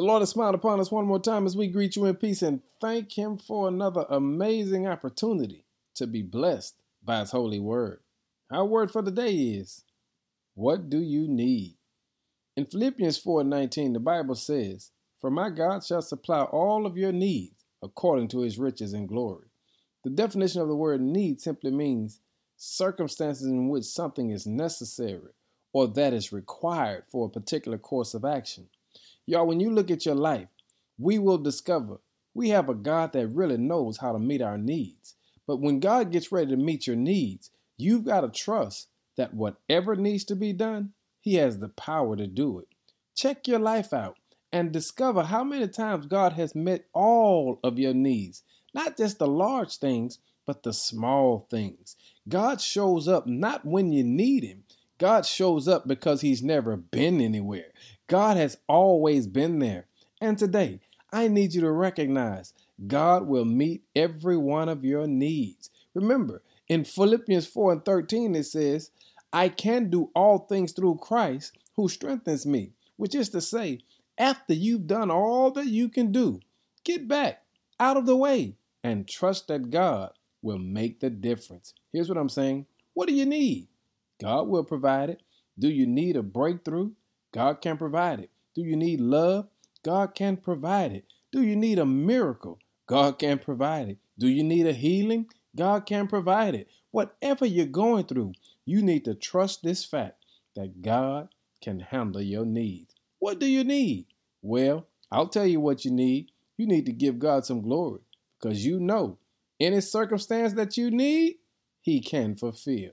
The Lord has smiled upon us one more time as we greet you in peace and thank Him for another amazing opportunity to be blessed by His holy word. Our word for the day is What do you need? In Philippians 4 19, the Bible says, For my God shall supply all of your needs according to his riches and glory. The definition of the word need simply means circumstances in which something is necessary or that is required for a particular course of action. Y'all, when you look at your life, we will discover we have a God that really knows how to meet our needs. But when God gets ready to meet your needs, you've got to trust that whatever needs to be done, He has the power to do it. Check your life out and discover how many times God has met all of your needs, not just the large things, but the small things. God shows up not when you need Him, God shows up because He's never been anywhere. God has always been there. And today, I need you to recognize God will meet every one of your needs. Remember, in Philippians 4 and 13, it says, I can do all things through Christ who strengthens me, which is to say, after you've done all that you can do, get back out of the way and trust that God will make the difference. Here's what I'm saying What do you need? God will provide it. Do you need a breakthrough? God can provide it. Do you need love? God can provide it. Do you need a miracle? God can provide it. Do you need a healing? God can provide it. Whatever you're going through, you need to trust this fact that God can handle your needs. What do you need? Well, I'll tell you what you need. You need to give God some glory because you know any circumstance that you need, He can fulfill.